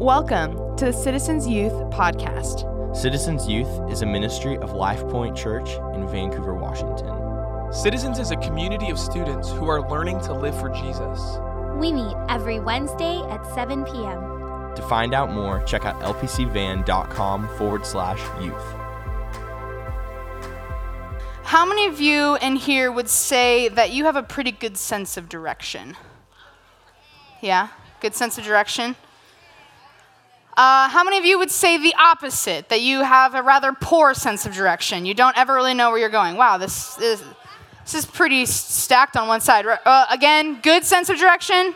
Welcome to the Citizens Youth Podcast. Citizens Youth is a ministry of Life Point Church in Vancouver, Washington. Citizens is a community of students who are learning to live for Jesus. We meet every Wednesday at 7 p.m. To find out more, check out lpcvan.com forward slash youth. How many of you in here would say that you have a pretty good sense of direction? Yeah, good sense of direction. Uh, how many of you would say the opposite, that you have a rather poor sense of direction? You don't ever really know where you're going. Wow, this is, this is pretty stacked on one side. Uh, again, good sense of direction,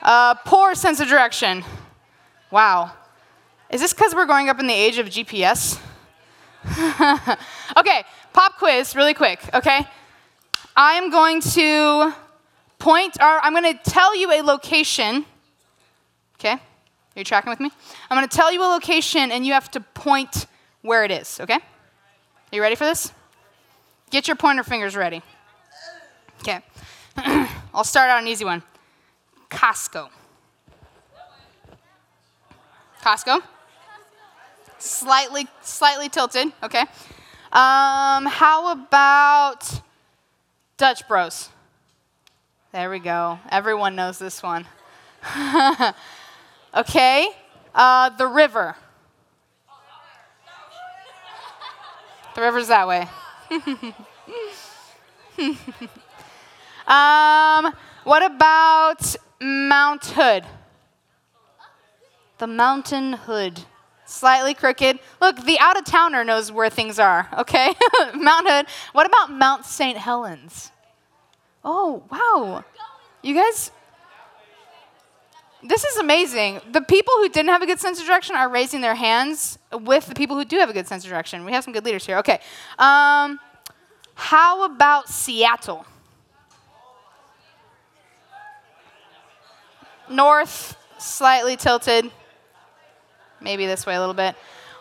uh, poor sense of direction. Wow. Is this because we're going up in the age of GPS? okay, pop quiz, really quick, okay? I am going to point, or I'm going to tell you a location, okay? Are you tracking with me? I'm going to tell you a location and you have to point where it is, okay? Are you ready for this? Get your pointer fingers ready. Okay. I'll start out an easy one Costco. Costco. Slightly, slightly tilted, okay. Um, how about Dutch Bros? There we go. Everyone knows this one. Okay? Uh, the river. The river's that way. um, what about Mount Hood? The mountain hood. Slightly crooked. Look, the out of towner knows where things are, okay? Mount Hood. What about Mount St. Helens? Oh, wow. You guys this is amazing. The people who didn't have a good sense of direction are raising their hands with the people who do have a good sense of direction. We have some good leaders here. Okay. Um, how about Seattle? North, slightly tilted. Maybe this way a little bit.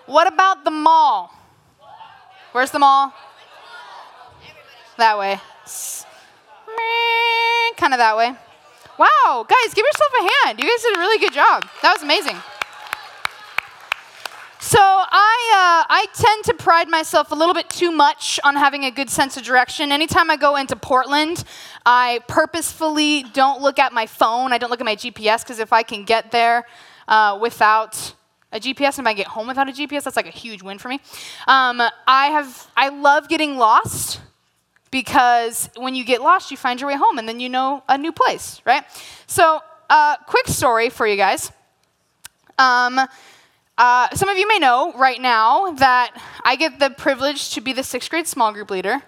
What about the mall? Where's the mall? That way. Kind of that way. Wow, guys, give yourself a hand. You guys did a really good job. That was amazing. So I, uh, I tend to pride myself a little bit too much on having a good sense of direction. Anytime I go into Portland, I purposefully don't look at my phone. I don't look at my GPS because if I can get there uh, without a GPS, and if I get home without a GPS, that's like a huge win for me. Um, I have I love getting lost because when you get lost, you find your way home and then you know a new place, right? So, uh, quick story for you guys. Um, uh, some of you may know right now that I get the privilege to be the sixth grade small group leader.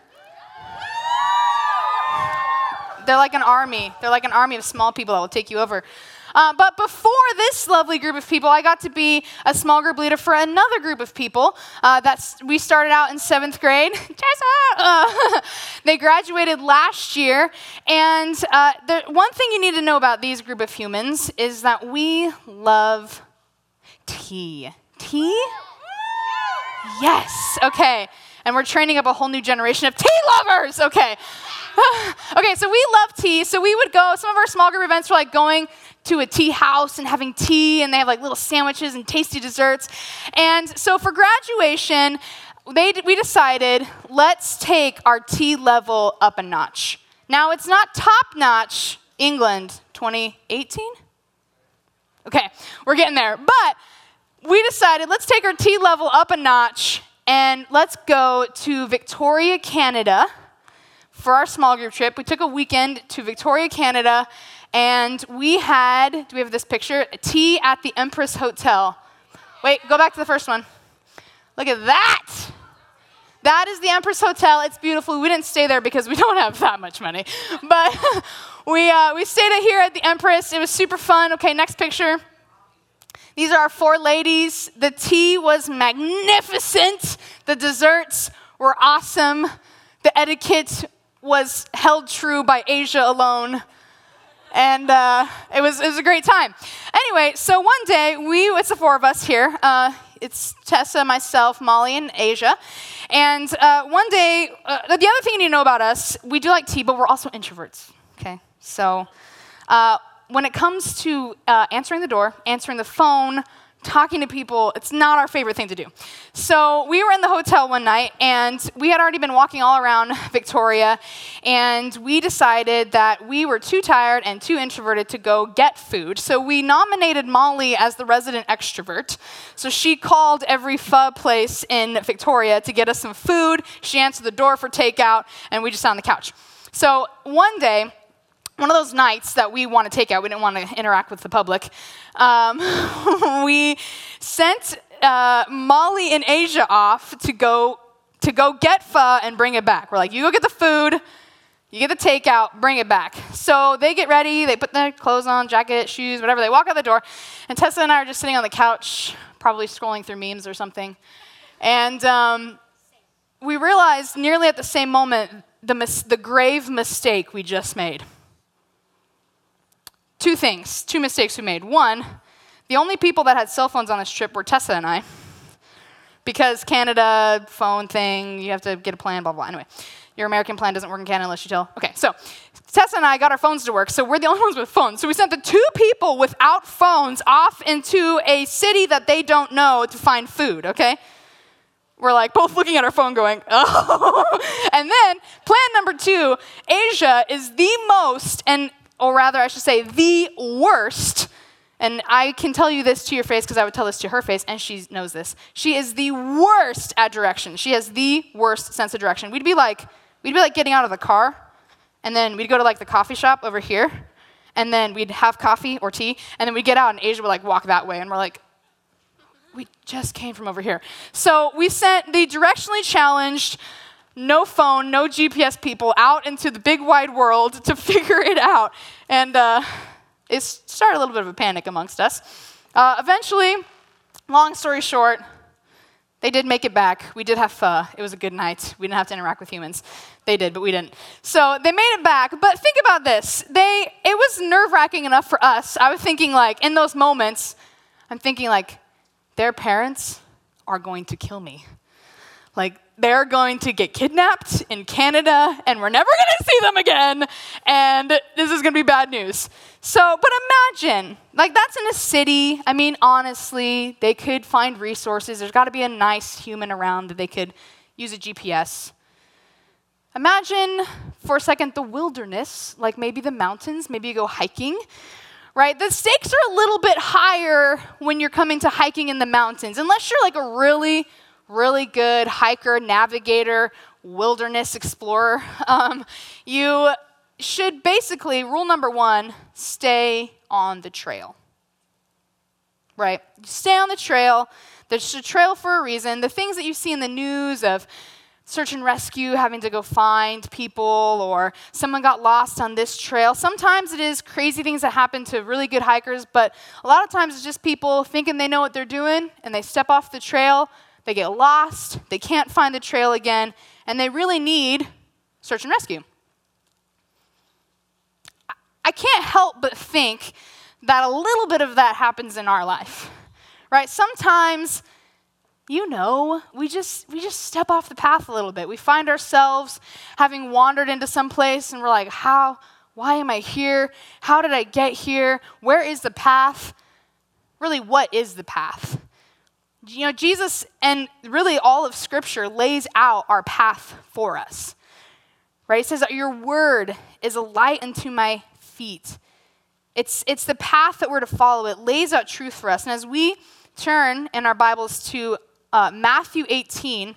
They're like an army. They're like an army of small people that will take you over. Uh, but before this lovely group of people, I got to be a small group leader for another group of people. Uh, that's we started out in seventh grade. Uh, they graduated last year, and uh, the one thing you need to know about these group of humans is that we love tea. Tea? Yes. Okay. And we're training up a whole new generation of tea lovers. Okay. okay, so we love tea. So we would go, some of our small group events were like going to a tea house and having tea, and they have like little sandwiches and tasty desserts. And so for graduation, they, we decided let's take our tea level up a notch. Now, it's not top notch England 2018. Okay, we're getting there. But we decided let's take our tea level up a notch and let's go to Victoria, Canada for our small group trip. We took a weekend to Victoria, Canada, and we had, do we have this picture? Tea at the Empress Hotel. Wait, go back to the first one. Look at that. That is the Empress Hotel. It's beautiful. We didn't stay there because we don't have that much money. But we, uh, we stayed here at the Empress. It was super fun. Okay, next picture. These are our four ladies. The tea was magnificent. The desserts were awesome. The etiquette was held true by Asia alone and uh, it was it was a great time. Anyway, so one day we it's the four of us here. Uh, it's Tessa, myself, Molly, and Asia. And uh, one day, uh, the other thing you need to know about us, we do like tea, but we're also introverts. Okay, so. When it comes to uh, answering the door, answering the phone, talking to people, it's not our favorite thing to do. So we were in the hotel one night and we had already been walking all around Victoria and we decided that we were too tired and too introverted to go get food. So we nominated Molly as the resident extrovert. So she called every pho place in Victoria to get us some food. She answered the door for takeout and we just sat on the couch. So one day, one of those nights that we want to take out, we didn't want to interact with the public, um, we sent uh, Molly and Asia off to go to go get pho and bring it back. We're like, you go get the food, you get the takeout, bring it back. So they get ready, they put their clothes on, jacket, shoes, whatever. They walk out the door, and Tessa and I are just sitting on the couch, probably scrolling through memes or something, and um, we realized nearly at the same moment the, mis- the grave mistake we just made two things, two mistakes we made. One, the only people that had cell phones on this trip were Tessa and I. Because Canada phone thing, you have to get a plan, blah, blah. Anyway, your American plan doesn't work in Canada unless you tell. Okay, so Tessa and I got our phones to work, so we're the only ones with phones. So we sent the two people without phones off into a city that they don't know to find food, okay? We're like both looking at our phone going, oh. and then plan number two Asia is the most, and or rather, I should say, the worst. And I can tell you this to your face because I would tell this to her face, and she knows this. She is the worst at direction. She has the worst sense of direction. We'd be like, we'd be like getting out of the car, and then we'd go to like the coffee shop over here, and then we'd have coffee or tea, and then we'd get out, and Asia would like walk that way, and we're like, we just came from over here. So we sent the directionally challenged no phone, no GPS people out into the big wide world to figure it out. And uh, it started a little bit of a panic amongst us. Uh, eventually, long story short, they did make it back. We did have pho. It was a good night. We didn't have to interact with humans. They did, but we didn't. So they made it back. But think about this. They it was nerve-wracking enough for us. I was thinking like in those moments, I'm thinking like their parents are going to kill me. Like they're going to get kidnapped in Canada and we're never going to see them again. And this is going to be bad news. So, but imagine, like, that's in a city. I mean, honestly, they could find resources. There's got to be a nice human around that they could use a GPS. Imagine for a second the wilderness, like maybe the mountains, maybe you go hiking, right? The stakes are a little bit higher when you're coming to hiking in the mountains, unless you're like a really really good hiker, navigator, wilderness explorer, um, you should basically, rule number one, stay on the trail. Right? Stay on the trail. There's a trail for a reason. The things that you see in the news of search and rescue having to go find people or someone got lost on this trail. Sometimes it is crazy things that happen to really good hikers, but a lot of times it's just people thinking they know what they're doing and they step off the trail they get lost, they can't find the trail again, and they really need search and rescue. I can't help but think that a little bit of that happens in our life. Right? Sometimes you know, we just we just step off the path a little bit. We find ourselves having wandered into some place and we're like, "How why am I here? How did I get here? Where is the path?" Really, what is the path? You know, Jesus and really all of Scripture lays out our path for us. Right? It says that your word is a light unto my feet. It's, it's the path that we're to follow. It lays out truth for us. And as we turn in our Bibles to uh, Matthew 18,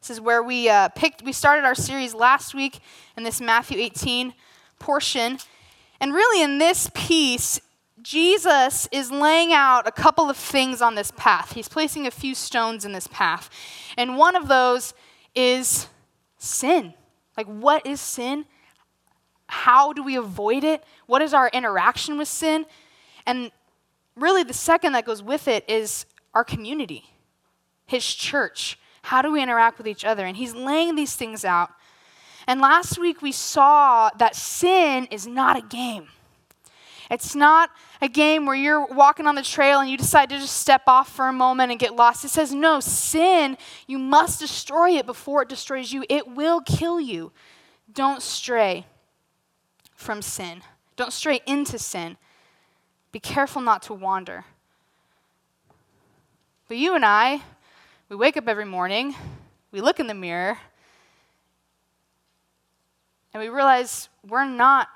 this is where we uh, picked, we started our series last week in this Matthew 18 portion. And really, in this piece, Jesus is laying out a couple of things on this path. He's placing a few stones in this path. And one of those is sin. Like, what is sin? How do we avoid it? What is our interaction with sin? And really, the second that goes with it is our community, His church. How do we interact with each other? And He's laying these things out. And last week, we saw that sin is not a game. It's not a game where you're walking on the trail and you decide to just step off for a moment and get lost. It says, no, sin, you must destroy it before it destroys you. It will kill you. Don't stray from sin. Don't stray into sin. Be careful not to wander. But you and I, we wake up every morning, we look in the mirror, and we realize we're not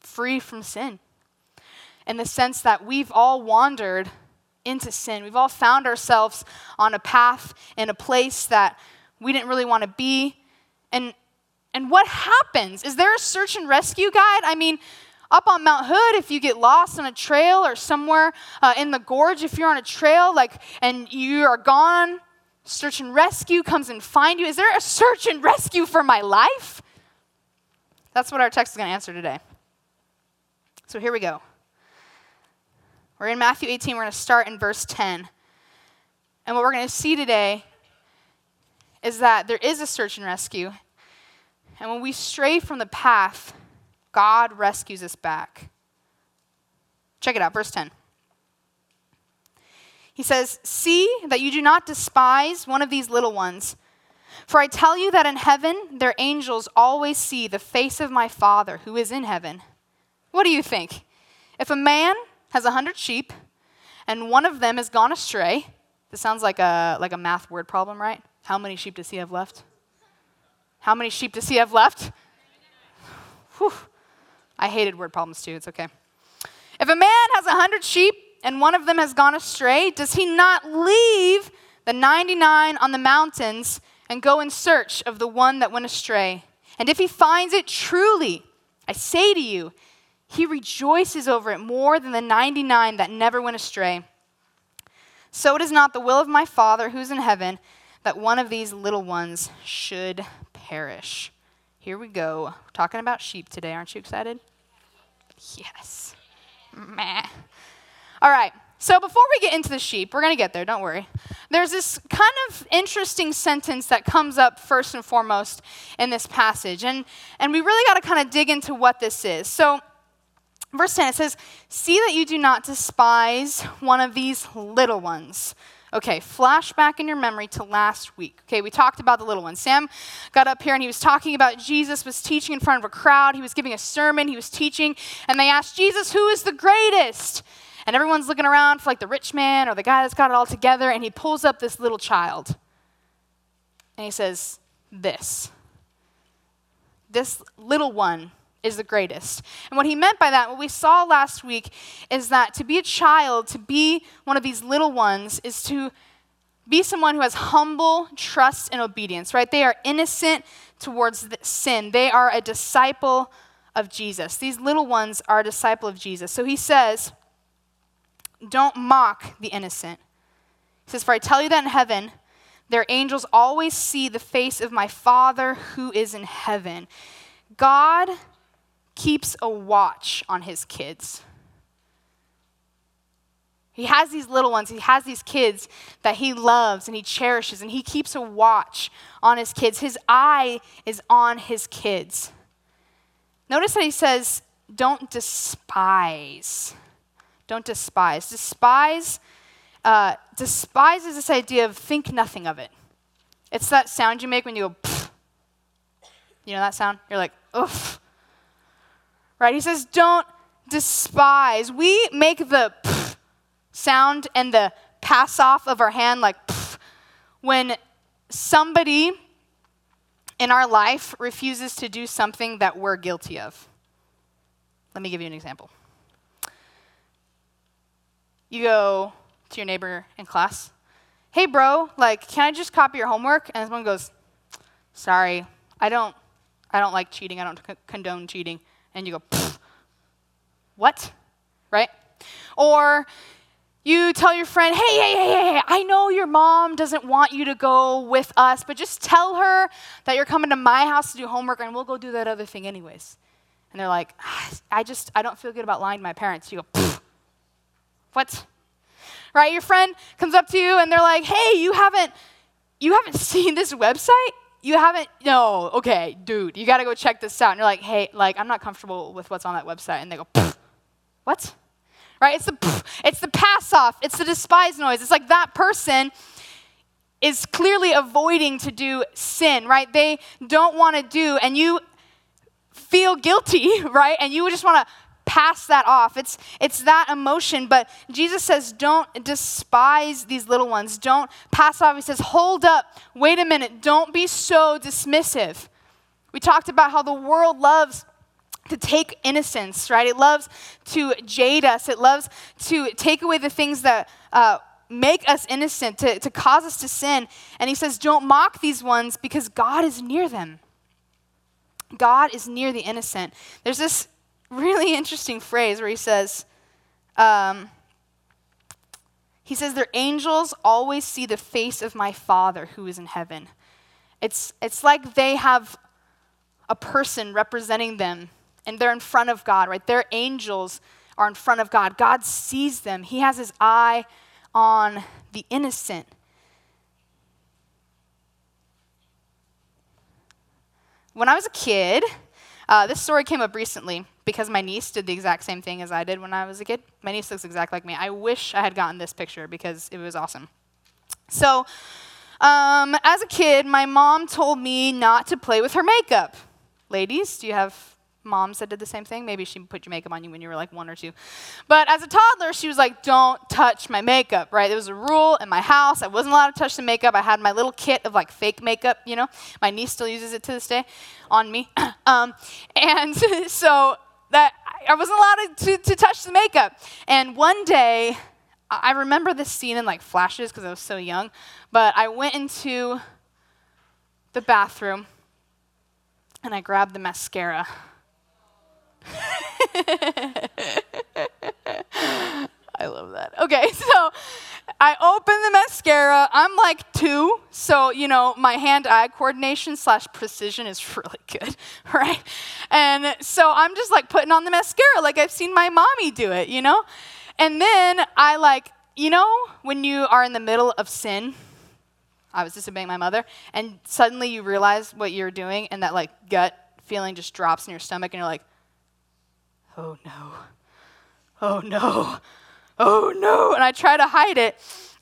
free from sin. In the sense that we've all wandered into sin. We've all found ourselves on a path in a place that we didn't really want to be. And and what happens? Is there a search and rescue guide? I mean, up on Mount Hood, if you get lost on a trail or somewhere uh, in the gorge, if you're on a trail, like, and you are gone, search and rescue comes and find you. Is there a search and rescue for my life? That's what our text is going to answer today. So here we go. We're in Matthew 18. We're going to start in verse 10. And what we're going to see today is that there is a search and rescue, and when we stray from the path, God rescues us back. Check it out, verse 10. He says, See that you do not despise one of these little ones. For I tell you that in heaven their angels always see the face of my Father who is in heaven. What do you think? If a man has a hundred sheep and one of them has gone astray, this sounds like a, like a math word problem, right? How many sheep does he have left? How many sheep does he have left? Whew. I hated word problems too, it's okay. If a man has a hundred sheep and one of them has gone astray, does he not leave the 99 on the mountains and go in search of the one that went astray? And if he finds it truly, I say to you, he rejoices over it more than the 99 that never went astray. So it is not the will of my Father who's in heaven that one of these little ones should perish. Here we go. We're talking about sheep today. Aren't you excited? Yes. Meh. All right. So before we get into the sheep, we're going to get there, don't worry. There's this kind of interesting sentence that comes up first and foremost in this passage. And, and we really got to kind of dig into what this is. So, verse 10, it says, See that you do not despise one of these little ones. Okay, flashback in your memory to last week. Okay, we talked about the little one. Sam got up here and he was talking about Jesus was teaching in front of a crowd. He was giving a sermon, he was teaching, and they asked Jesus, Who is the greatest? And everyone's looking around for like the rich man or the guy that's got it all together, and he pulls up this little child. And he says, This. This little one is the greatest. And what he meant by that, what we saw last week, is that to be a child, to be one of these little ones, is to be someone who has humble trust and obedience, right? They are innocent towards sin. They are a disciple of Jesus. These little ones are a disciple of Jesus. So he says, don't mock the innocent. He says, For I tell you that in heaven, their angels always see the face of my Father who is in heaven. God keeps a watch on his kids. He has these little ones, he has these kids that he loves and he cherishes, and he keeps a watch on his kids. His eye is on his kids. Notice that he says, Don't despise. Don't despise. Despise, uh, despise is this idea of think nothing of it. It's that sound you make when you go, Pff. you know that sound? You're like, oof right? He says, don't despise. We make the sound and the pass off of our hand like when somebody in our life refuses to do something that we're guilty of. Let me give you an example. You go to your neighbor in class, hey, bro, like, can I just copy your homework? And someone goes, sorry, I don't, I don't like cheating. I don't condone cheating and you go, what? Right? Or you tell your friend, hey, hey, hey, hey, I know your mom doesn't want you to go with us, but just tell her that you're coming to my house to do homework and we'll go do that other thing anyways. And they're like, I just, I don't feel good about lying to my parents. You go, what? Right? Your friend comes up to you and they're like, hey, you haven't, you haven't seen this website? You haven't, no, okay, dude, you got to go check this out. And you're like, hey, like, I'm not comfortable with what's on that website. And they go, what? Right? It's the, it's the pass off, it's the despise noise. It's like that person is clearly avoiding to do sin, right? They don't want to do, and you feel guilty, right? And you just want to pass that off. It's, it's that emotion. But Jesus says, don't despise these little ones. Don't pass off. He says, hold up. Wait a minute. Don't be so dismissive. We talked about how the world loves to take innocence, right? It loves to jade us. It loves to take away the things that uh, make us innocent, to, to cause us to sin. And he says, don't mock these ones because God is near them. God is near the innocent. There's this really interesting phrase where he says, um, he says, their angels always see the face of my Father who is in heaven. It's, it's like they have a person representing them and they're in front of God, right? Their angels are in front of God. God sees them, He has His eye on the innocent. When I was a kid, uh, this story came up recently because my niece did the exact same thing as I did when I was a kid. My niece looks exactly like me. I wish I had gotten this picture because it was awesome. So, um, as a kid, my mom told me not to play with her makeup. Ladies, do you have moms that did the same thing. Maybe she put your makeup on you when you were like one or two. But as a toddler, she was like, don't touch my makeup, right? There was a rule in my house. I wasn't allowed to touch the makeup. I had my little kit of like fake makeup, you know. My niece still uses it to this day on me. um, and so that I wasn't allowed to, to touch the makeup. And one day, I remember this scene in like flashes because I was so young, but I went into the bathroom and I grabbed the mascara I love that. Okay, so I open the mascara. I'm like two, so you know my hand-eye coordination slash precision is really good, right? And so I'm just like putting on the mascara, like I've seen my mommy do it, you know. And then I like, you know, when you are in the middle of sin. I was disobeying my mother, and suddenly you realize what you're doing, and that like gut feeling just drops in your stomach, and you're like oh no, oh no, oh no. And I try to hide it.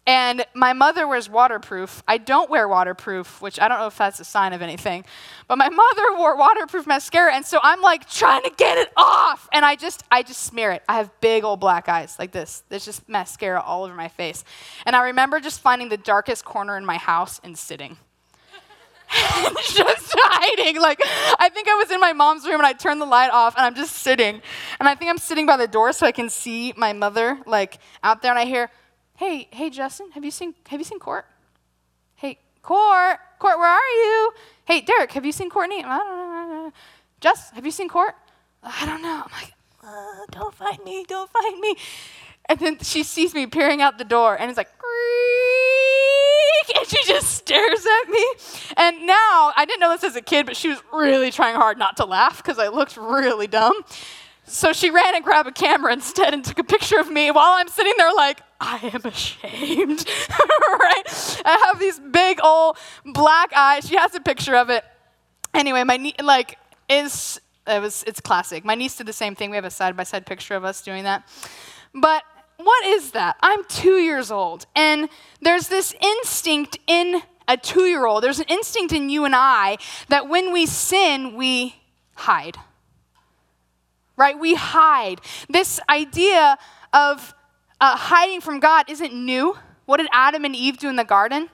And my mother wears waterproof. I don't wear waterproof, which I don't know if that's a sign of anything. But my mother wore waterproof mascara, and so I'm like trying to get it off, and I just I just smear it. I have big old black eyes like this. There's just mascara all over my face. And I remember just finding the darkest corner in my house and sitting. just hiding. Like, I think I was in my mom's room and I turned the light off and I'm just sitting. And I think I'm sitting by the door so I can see my mother, like, out there. And I hear, hey, hey, Justin, have you seen, have you seen Court? Hey, Court, Court, where are you? Hey, Derek, have you seen Courtney? I don't know. Jess, have you seen Court? I don't know. I'm like, uh, don't find me, don't find me. And then she sees me peering out the door and it's like, she just stares at me. And now, I didn't know this as a kid, but she was really trying hard not to laugh because I looked really dumb. So she ran and grabbed a camera instead and took a picture of me while I'm sitting there like, I am ashamed, right? I have these big old black eyes. She has a picture of it. Anyway, my knee, like, is, it was, it's classic. My niece did the same thing. We have a side by side picture of us doing that. But what is that? I'm two years old, and there's this instinct in a two year old, there's an instinct in you and I that when we sin, we hide. Right? We hide. This idea of uh, hiding from God isn't new. What did Adam and Eve do in the garden?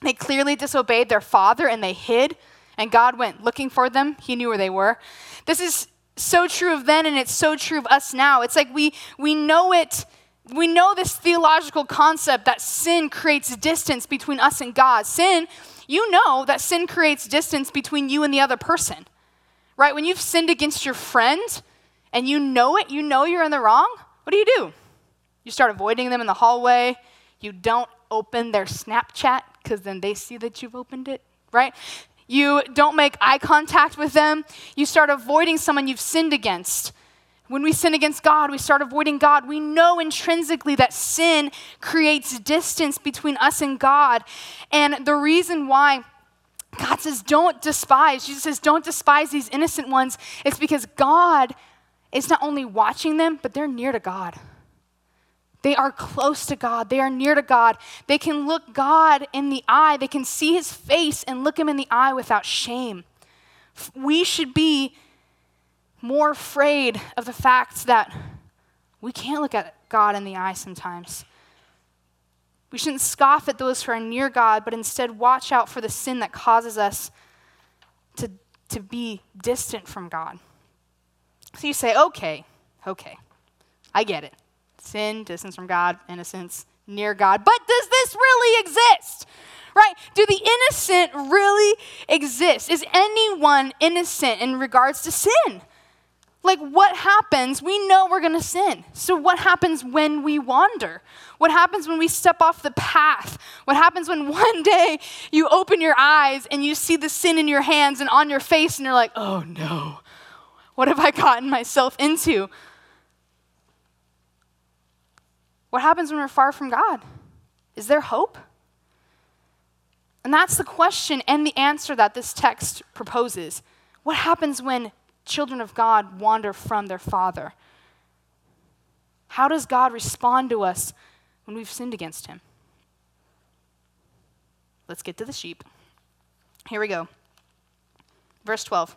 They clearly disobeyed their father and they hid, and God went looking for them. He knew where they were. This is so true of then, and it's so true of us now. It's like we, we know it we know this theological concept that sin creates distance between us and God. Sin, you know that sin creates distance between you and the other person, right? When you've sinned against your friend and you know it, you know you're in the wrong, what do you do? You start avoiding them in the hallway. You don't open their Snapchat because then they see that you've opened it, right? You don't make eye contact with them. You start avoiding someone you've sinned against. When we sin against God, we start avoiding God. We know intrinsically that sin creates distance between us and God. And the reason why God says, don't despise, Jesus says, don't despise these innocent ones, it's because God is not only watching them, but they're near to God. They are close to God. They are near to God. They can look God in the eye. They can see his face and look him in the eye without shame. We should be more afraid of the fact that we can't look at God in the eye sometimes. We shouldn't scoff at those who are near God, but instead watch out for the sin that causes us to, to be distant from God. So you say, okay, okay, I get it. Sin, distance from God, innocence, near God. But does this really exist? Right? Do the innocent really exist? Is anyone innocent in regards to sin? Like, what happens? We know we're going to sin. So, what happens when we wander? What happens when we step off the path? What happens when one day you open your eyes and you see the sin in your hands and on your face and you're like, oh no, what have I gotten myself into? What happens when we're far from God? Is there hope? And that's the question and the answer that this text proposes. What happens when children of God wander from their Father? How does God respond to us when we've sinned against Him? Let's get to the sheep. Here we go. Verse 12.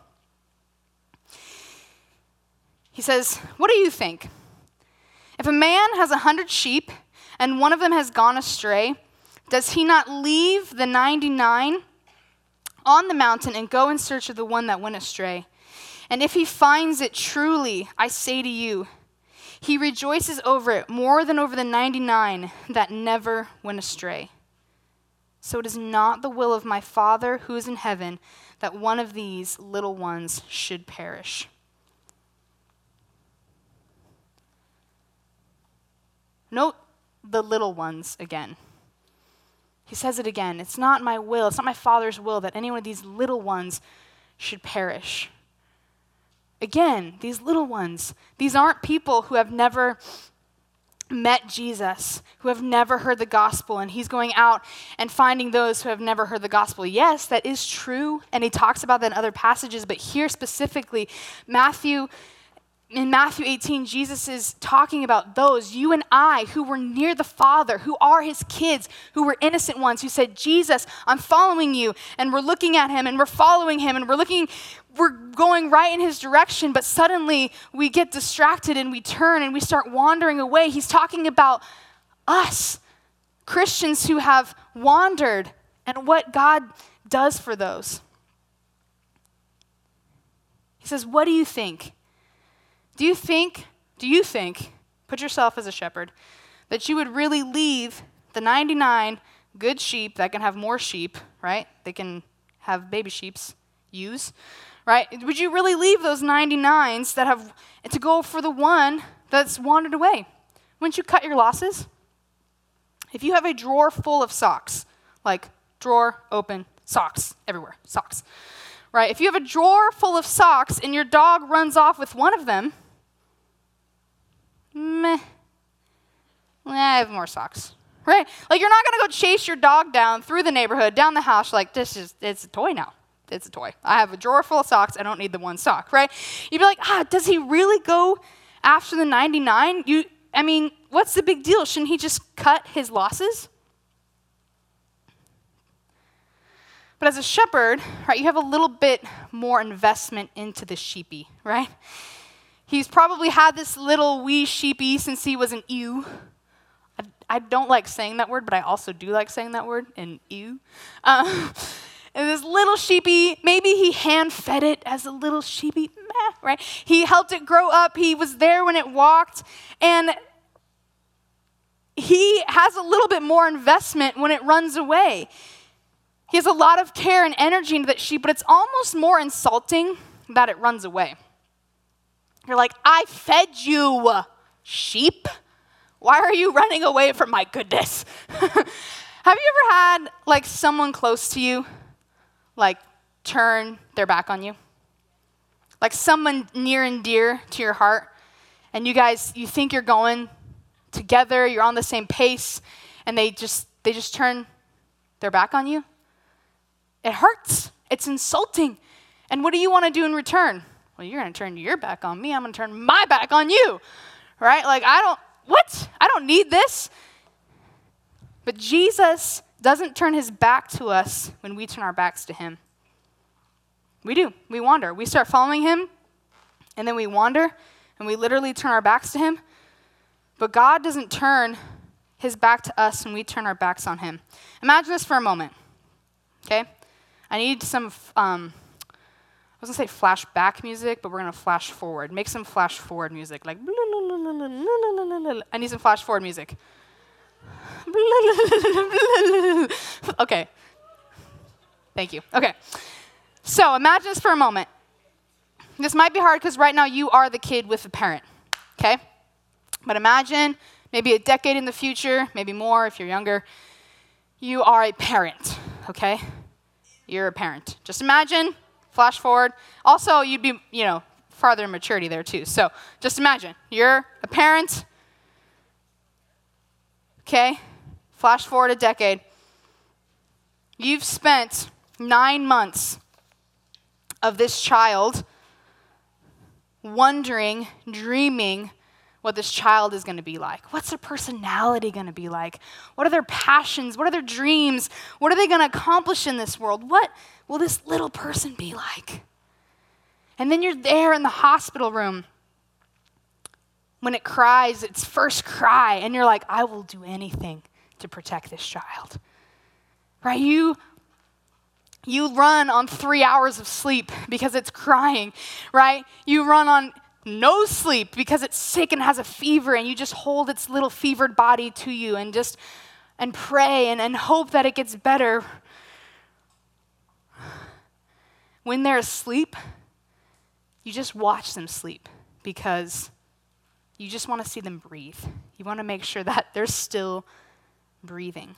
He says, What do you think? If a man has a hundred sheep and one of them has gone astray, does he not leave the 99 on the mountain and go in search of the one that went astray? And if he finds it truly, I say to you, he rejoices over it more than over the 99 that never went astray. So it is not the will of my Father who is in heaven that one of these little ones should perish. Note the little ones again. He says it again. It's not my will, it's not my Father's will that any one of these little ones should perish. Again, these little ones, these aren't people who have never met Jesus, who have never heard the gospel, and he's going out and finding those who have never heard the gospel. Yes, that is true, and he talks about that in other passages, but here specifically, Matthew in Matthew 18, Jesus is talking about those, you and I, who were near the Father, who are his kids, who were innocent ones, who said, Jesus, I'm following you. And we're looking at him and we're following him and we're looking, we're going right in his direction, but suddenly we get distracted and we turn and we start wandering away. He's talking about us, Christians who have wandered, and what God does for those. He says, What do you think? Do you think, do you think, put yourself as a shepherd, that you would really leave the 99 good sheep that can have more sheep, right? They can have baby sheeps use, right? Would you really leave those 99s that have to go for the one that's wandered away? Wouldn't you cut your losses? If you have a drawer full of socks, like drawer open, socks everywhere, socks, right? If you have a drawer full of socks and your dog runs off with one of them, meh, I have more socks. Right? Like you're not gonna go chase your dog down through the neighborhood, down the house, like this is it's a toy now. It's a toy. I have a drawer full of socks, I don't need the one sock, right? You'd be like, ah, does he really go after the 99? You I mean, what's the big deal? Shouldn't he just cut his losses? But as a shepherd, right, you have a little bit more investment into the sheepy, right? He's probably had this little wee sheepy since he was an ewe. I, I don't like saying that word, but I also do like saying that word, an ewe. Um, and this little sheepy, maybe he hand fed it as a little sheepy, meh, right? He helped it grow up. He was there when it walked. And he has a little bit more investment when it runs away. He has a lot of care and energy into that sheep, but it's almost more insulting that it runs away. You're like, I fed you, sheep. Why are you running away from my goodness? Have you ever had like someone close to you like turn their back on you? Like someone near and dear to your heart and you guys you think you're going together, you're on the same pace and they just they just turn their back on you? It hurts. It's insulting. And what do you want to do in return? Well, you're going to turn your back on me. I'm going to turn my back on you. Right? Like, I don't, what? I don't need this. But Jesus doesn't turn his back to us when we turn our backs to him. We do. We wander. We start following him, And then we wander and we literally turn our backs to Him. But God doesn't turn His back to us when we turn our backs on Him. Imagine this for a moment, okay? I need some, um, I was gonna say flashback music, but we're gonna flash forward. Make some flash forward music, like, I need some flash forward music. okay. Thank you. Okay. So imagine this for a moment. This might be hard because right now you are the kid with a parent, okay? But imagine maybe a decade in the future, maybe more if you're younger, you are a parent, okay? You're a parent. Just imagine, flash forward. Also, you'd be, you know, farther in maturity there too. So just imagine, you're a parent, okay? Flash forward a decade. You've spent nine months of this child wondering, dreaming what this child is going to be like. What's their personality going to be like? What are their passions? What are their dreams? What are they going to accomplish in this world? What will this little person be like? And then you're there in the hospital room when it cries its first cry, and you're like, I will do anything to protect this child. Right? You you run on three hours of sleep because it's crying, right? You run on no sleep because it's sick and has a fever, and you just hold its little fevered body to you and just and pray and, and hope that it gets better. When they're asleep, you just watch them sleep because you just want to see them breathe. You want to make sure that they're still breathing.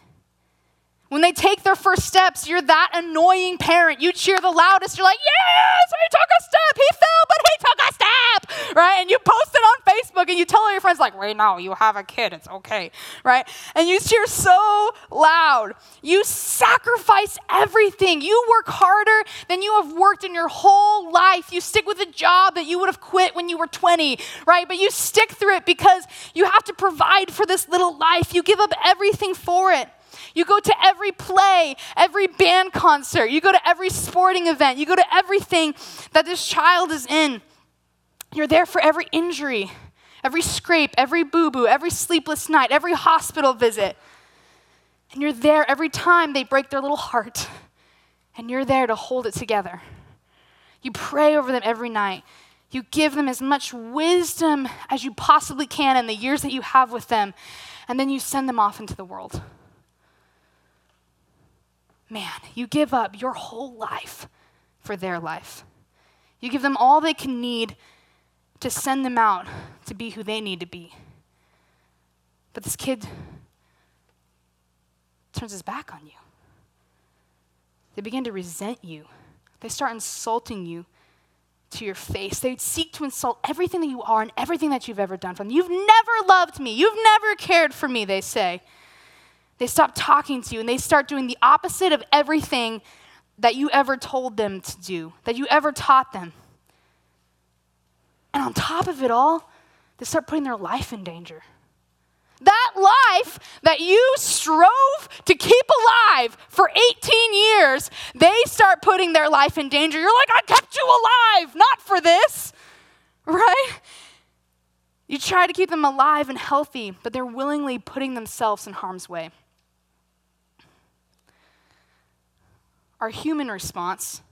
When they take their first steps, you're that annoying parent. You cheer the loudest. You're like, yes, he took a step. He fell, but he took a step, right? And you post it on Facebook and you tell all your friends, like, wait, no, you have a kid. It's okay, right? And you cheer so loud. You sacrifice everything. You work harder than you have worked in your whole life. You stick with a job that you would have quit when you were 20, right? But you stick through it because you have to provide for this little life. You give up everything for it. You go to every play, every band concert, you go to every sporting event, you go to everything that this child is in. You're there for every injury, every scrape, every boo boo, every sleepless night, every hospital visit. And you're there every time they break their little heart, and you're there to hold it together. You pray over them every night. You give them as much wisdom as you possibly can in the years that you have with them, and then you send them off into the world man, you give up your whole life for their life. You give them all they can need to send them out to be who they need to be. But this kid turns his back on you. They begin to resent you. They start insulting you to your face. They seek to insult everything that you are and everything that you've ever done for them. You've never loved me. You've never cared for me, they say. They stop talking to you and they start doing the opposite of everything that you ever told them to do, that you ever taught them. And on top of it all, they start putting their life in danger. That life that you strove to keep alive for 18 years, they start putting their life in danger. You're like, I kept you alive, not for this, right? You try to keep them alive and healthy, but they're willingly putting themselves in harm's way. Our human response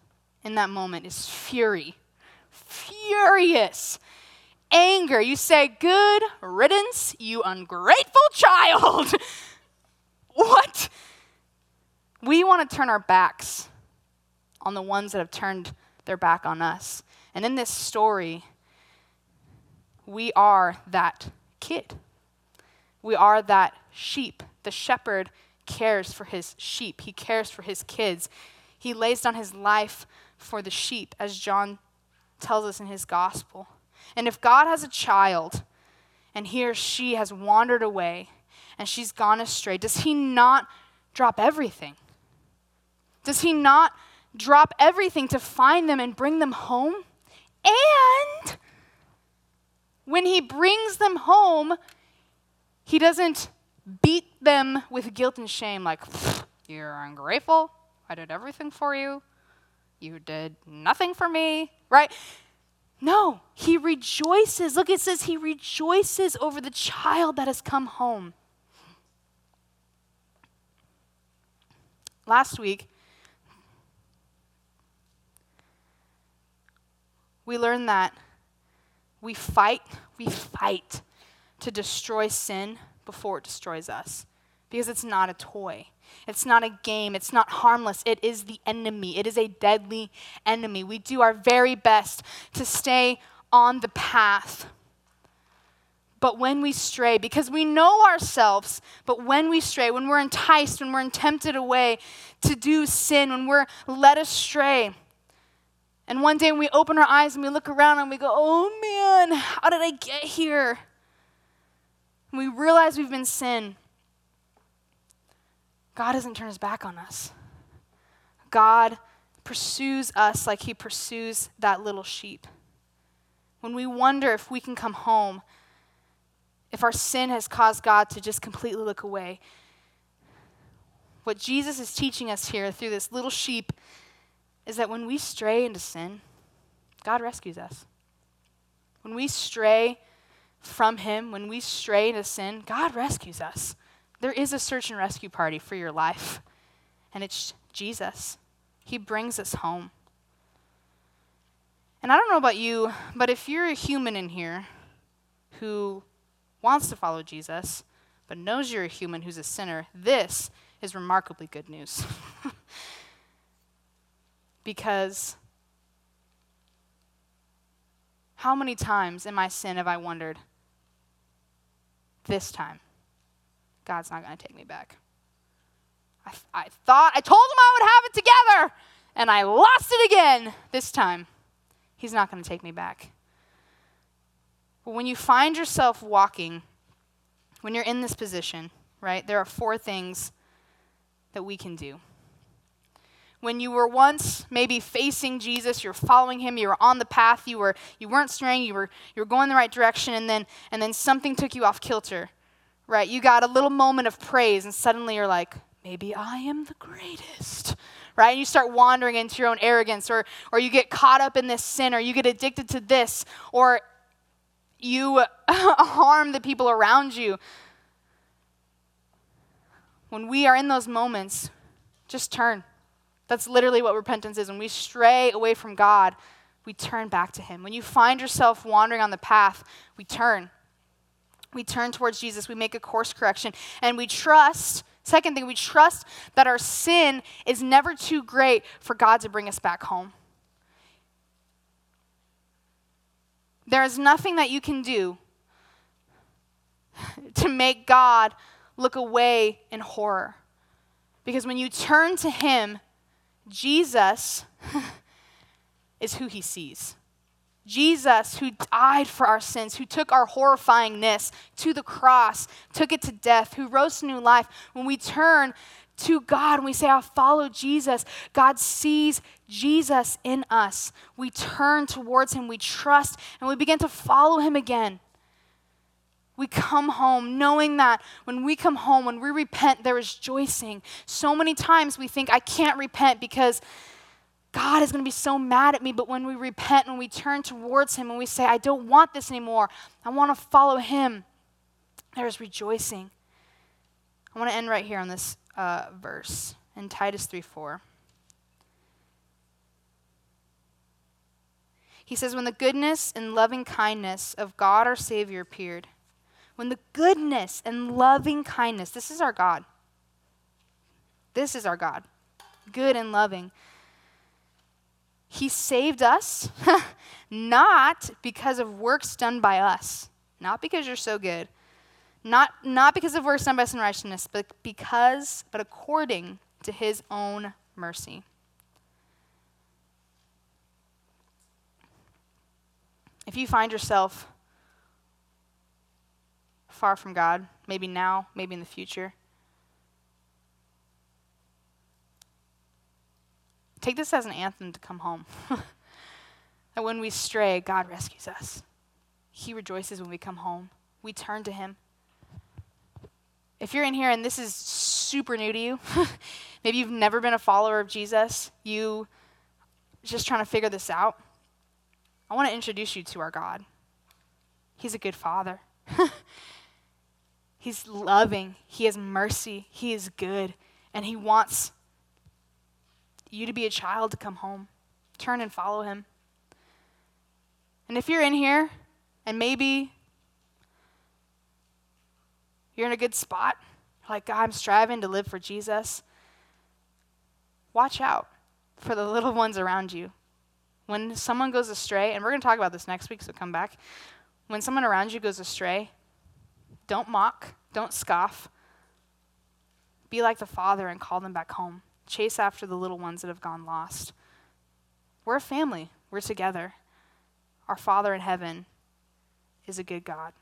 in that moment is fury, furious, anger. You say, Good riddance, you ungrateful child. what? We want to turn our backs on the ones that have turned their back on us. And in this story, we are that kid. We are that sheep. The shepherd cares for his sheep, he cares for his kids. He lays down his life for the sheep, as John tells us in his gospel. And if God has a child and he or she has wandered away and she's gone astray, does he not drop everything? Does he not drop everything to find them and bring them home? And when he brings them home, he doesn't beat them with guilt and shame, like, you're ungrateful, I did everything for you. You did nothing for me, right? No, he rejoices. Look, it says he rejoices over the child that has come home. Last week, we learned that we fight, we fight to destroy sin before it destroys us because it's not a toy. It's not a game. It's not harmless. It is the enemy. It is a deadly enemy. We do our very best to stay on the path. But when we stray, because we know ourselves, but when we stray, when we're enticed, when we're tempted away to do sin, when we're led astray, and one day we open our eyes and we look around and we go, oh man, how did I get here? And we realize we've been sin. God doesn't turn his back on us. God pursues us like he pursues that little sheep. When we wonder if we can come home, if our sin has caused God to just completely look away, what Jesus is teaching us here through this little sheep is that when we stray into sin, God rescues us. When we stray from Him, when we stray into sin, God rescues us. There is a search and rescue party for your life, and it's Jesus. He brings us home. And I don't know about you, but if you're a human in here who wants to follow Jesus, but knows you're a human who's a sinner, this is remarkably good news. because how many times in my sin have I wondered, this time, God's not going to take me back. I, I thought, I told him I would have it together, and I lost it again this time. He's not going to take me back. But when you find yourself walking, when you're in this position, right, there are four things that we can do. When you were once maybe facing Jesus, you're following him, you were on the path, you were you weren't straying, you were you were going the right direction, and then and then something took you off kilter right? You got a little moment of praise, and suddenly you're like, maybe I am the greatest, right? And you start wandering into your own arrogance, or, or you get caught up in this sin, or you get addicted to this, or you harm the people around you. When we are in those moments, just turn. That's literally what repentance is. When we stray away from God, we turn back to Him. When you find yourself wandering on the path, we turn we turn towards Jesus, we make a course correction, and we trust. Second thing, we trust that our sin is never too great for God to bring us back home. There is nothing that you can do to make God look away in horror. Because when you turn to Him, Jesus is who He sees. Jesus, who died for our sins, who took our horrifyingness to the cross, took it to death, who rose to new life, when we turn to God and we say, I follow Jesus, God sees Jesus in us. We turn towards Him, we trust, and we begin to follow Him again. We come home knowing that when we come home, when we repent, there is rejoicing. So many times we think, I can't repent because God is going to be so mad at me. But when we repent, and we turn towards Him and we say, I don't want this anymore, I want to follow Him, there is rejoicing. I want to end right here on this uh, verse in Titus 3 4. He says, When the goodness and loving kindness of God our Savior appeared, when the goodness and loving kindness, this is our God. This is our God, good and loving he saved us not because of works done by us, not because you're so good, not, not because of works done by some righteousness, but because, but according to his own mercy. If you find yourself far from God, maybe now, maybe in the future, Take this as an anthem to come home. that when we stray, God rescues us. He rejoices when we come home. We turn to Him. If you're in here and this is super new to you, maybe you've never been a follower of Jesus, you just trying to figure this out. I want to introduce you to our God. He's a good father. He's loving. He has mercy. He is good. And He wants you to be a child to come home. Turn and follow Him. And if you're in here and maybe you're in a good spot, like, I'm striving to live for Jesus, watch out for the little ones around you. When someone goes astray, and we're going to talk about this next week, so come back. When someone around you goes astray, don't mock, don't scoff. Be like the Father and call them back home. Chase after the little ones that have gone lost. We're a family, we're together. Our Father in heaven is a good God.